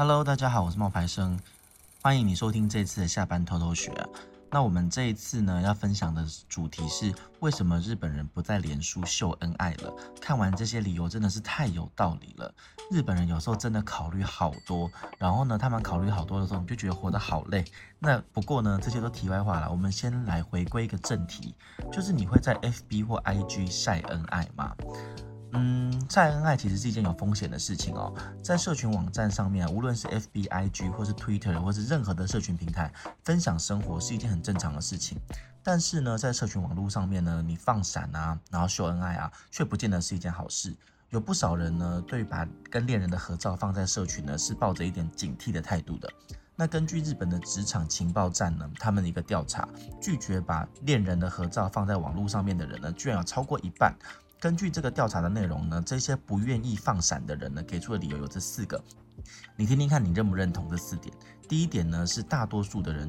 Hello，大家好，我是冒牌生，欢迎你收听这次的下班偷偷学。那我们这一次呢，要分享的主题是为什么日本人不再连书秀恩爱了？看完这些理由，真的是太有道理了。日本人有时候真的考虑好多，然后呢，他们考虑好多的时候，你就觉得活得好累。那不过呢，这些都题外话了。我们先来回归一个正题，就是你会在 FB 或 IG 晒恩爱吗？嗯，晒恩爱其实是一件有风险的事情哦。在社群网站上面，无论是 FB、IG 或是 Twitter 或是任何的社群平台，分享生活是一件很正常的事情。但是呢，在社群网络上面呢，你放闪啊，然后秀恩爱啊，却不见得是一件好事。有不少人呢，对把跟恋人的合照放在社群呢，是抱着一点警惕的态度的。那根据日本的职场情报站呢，他们的一个调查，拒绝把恋人的合照放在网络上面的人呢，居然有超过一半。根据这个调查的内容呢，这些不愿意放闪的人呢，给出的理由有这四个，你听听看，你认不认同这四点？第一点呢，是大多数的人，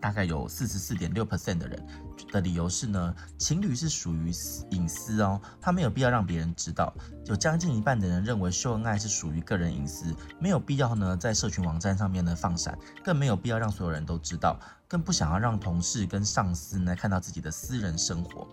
大概有四十四点六 percent 的人的理由是呢，情侣是属于隐私哦，他没有必要让别人知道。有将近一半的人认为秀恩爱是属于个人隐私，没有必要呢在社群网站上面呢放闪，更没有必要让所有人都知道，更不想要让同事跟上司呢看到自己的私人生活。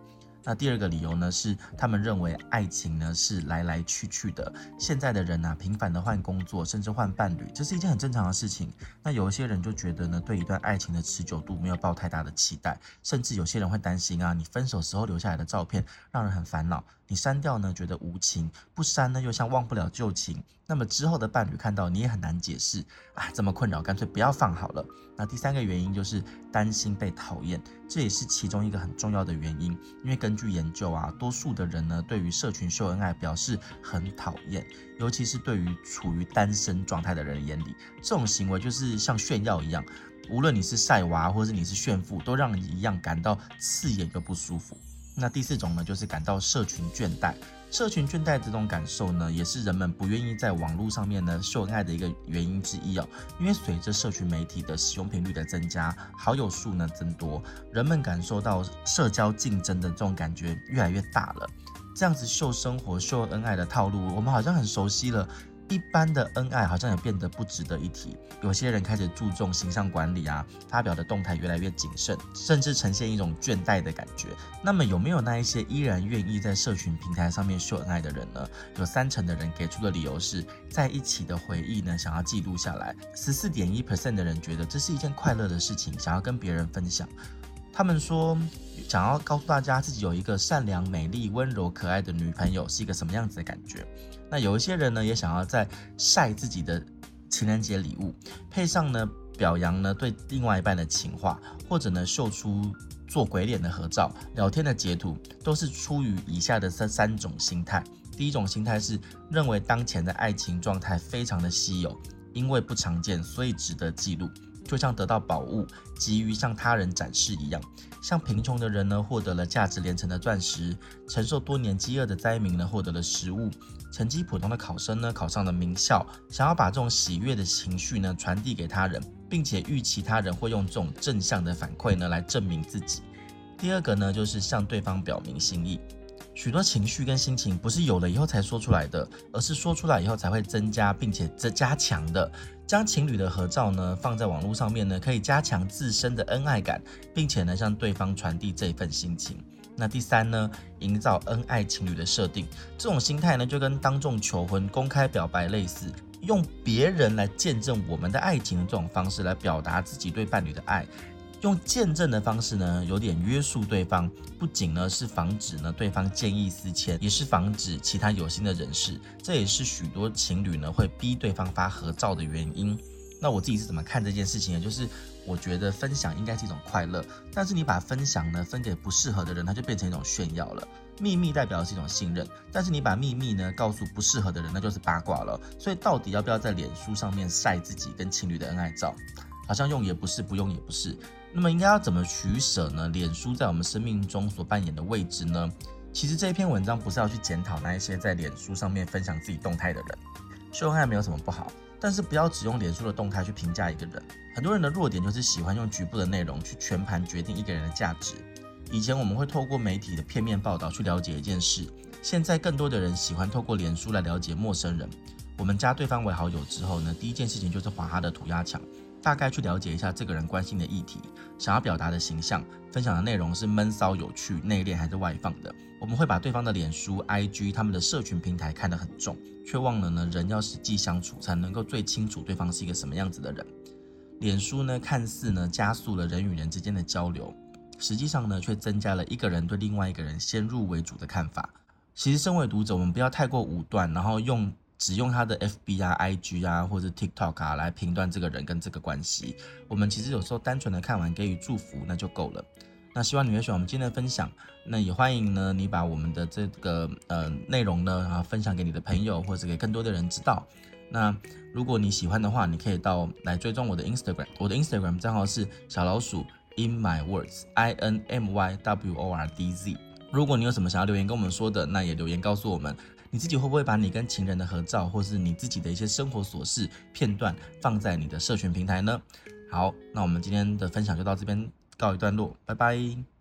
那第二个理由呢，是他们认为爱情呢是来来去去的。现在的人啊，频繁的换工作，甚至换伴侣，这是一件很正常的事情。那有一些人就觉得呢，对一段爱情的持久度没有抱太大的期待，甚至有些人会担心啊，你分手时候留下来的照片让人很烦恼。你删掉呢，觉得无情；不删呢，又像忘不了旧情。那么之后的伴侣看到你也很难解释啊，这么困扰，干脆不要放好了。那第三个原因就是担心被讨厌，这也是其中一个很重要的原因。因为根据研究啊，多数的人呢，对于社群秀恩爱表示很讨厌，尤其是对于处于单身状态的人眼里，这种行为就是像炫耀一样，无论你是晒娃或者你是炫富，都让你一样感到刺眼又不舒服。那第四种呢，就是感到社群倦怠。社群倦怠这种感受呢，也是人们不愿意在网络上面呢秀恩爱的一个原因之一哦。因为随着社群媒体的使用频率的增加，好友数呢增多，人们感受到社交竞争的这种感觉越来越大了。这样子秀生活、秀恩爱的套路，我们好像很熟悉了。一般的恩爱好像也变得不值得一提，有些人开始注重形象管理啊，发表的动态越来越谨慎，甚至呈现一种倦怠的感觉。那么有没有那一些依然愿意在社群平台上面秀恩爱的人呢？有三成的人给出的理由是在一起的回忆呢，想要记录下来。十四点一 percent 的人觉得这是一件快乐的事情，想要跟别人分享。他们说，想要告诉大家自己有一个善良、美丽、温柔、可爱的女朋友是一个什么样子的感觉。那有一些人呢，也想要在晒自己的情人节礼物，配上呢表扬呢对另外一半的情话，或者呢秀出做鬼脸的合照、聊天的截图，都是出于以下的这三种心态。第一种心态是认为当前的爱情状态非常的稀有，因为不常见，所以值得记录。就像得到宝物，急于向他人展示一样，像贫穷的人呢，获得了价值连城的钻石；承受多年饥饿的灾民呢，获得了食物；成绩普通的考生呢，考上了名校。想要把这种喜悦的情绪呢，传递给他人，并且预期他人会用这种正向的反馈呢，来证明自己。第二个呢，就是向对方表明心意。许多情绪跟心情不是有了以后才说出来的，而是说出来以后才会增加，并且这加强的。将情侣的合照呢放在网络上面呢，可以加强自身的恩爱感，并且呢向对方传递这份心情。那第三呢，营造恩爱情侣的设定，这种心态呢就跟当众求婚、公开表白类似，用别人来见证我们的爱情的这种方式来表达自己对伴侣的爱。用见证的方式呢，有点约束对方，不仅呢是防止呢对方见异思迁，也是防止其他有心的人士。这也是许多情侣呢会逼对方发合照的原因。那我自己是怎么看这件事情呢？就是我觉得分享应该是一种快乐，但是你把分享呢分给不适合的人，它就变成一种炫耀了。秘密代表的是一种信任，但是你把秘密呢告诉不适合的人，那就是八卦了。所以到底要不要在脸书上面晒自己跟情侣的恩爱照？好像用也不是，不用也不是。那么应该要怎么取舍呢？脸书在我们生命中所扮演的位置呢？其实这一篇文章不是要去检讨那一些在脸书上面分享自己动态的人，秀恩爱没有什么不好，但是不要只用脸书的动态去评价一个人。很多人的弱点就是喜欢用局部的内容去全盘决定一个人的价值。以前我们会透过媒体的片面报道去了解一件事，现在更多的人喜欢透过脸书来了解陌生人。我们加对方为好友之后呢，第一件事情就是划他的涂鸦墙，大概去了解一下这个人关心的议题，想要表达的形象，分享的内容是闷骚、有趣、内敛还是外放的。我们会把对方的脸书、IG 他们的社群平台看得很重，却忘了呢，人要实际相处才能够最清楚对方是一个什么样子的人。脸书呢，看似呢加速了人与人之间的交流，实际上呢却增加了一个人对另外一个人先入为主的看法。其实，身为读者，我们不要太过武断，然后用只用他的 FB 啊、IG 啊或者 TikTok 啊来评断这个人跟这个关系。我们其实有时候单纯的看完给予祝福那就够了。那希望你会喜欢我们今天的分享。那也欢迎呢你把我们的这个呃内容呢啊分享给你的朋友或者给更多的人知道。那如果你喜欢的话，你可以到来追踪我的 Instagram，我的 Instagram 账号是小老鼠 In My Words，I N M Y W O R D Z。如果你有什么想要留言跟我们说的，那也留言告诉我们，你自己会不会把你跟情人的合照，或是你自己的一些生活琐事片段放在你的社群平台呢？好，那我们今天的分享就到这边告一段落，拜拜。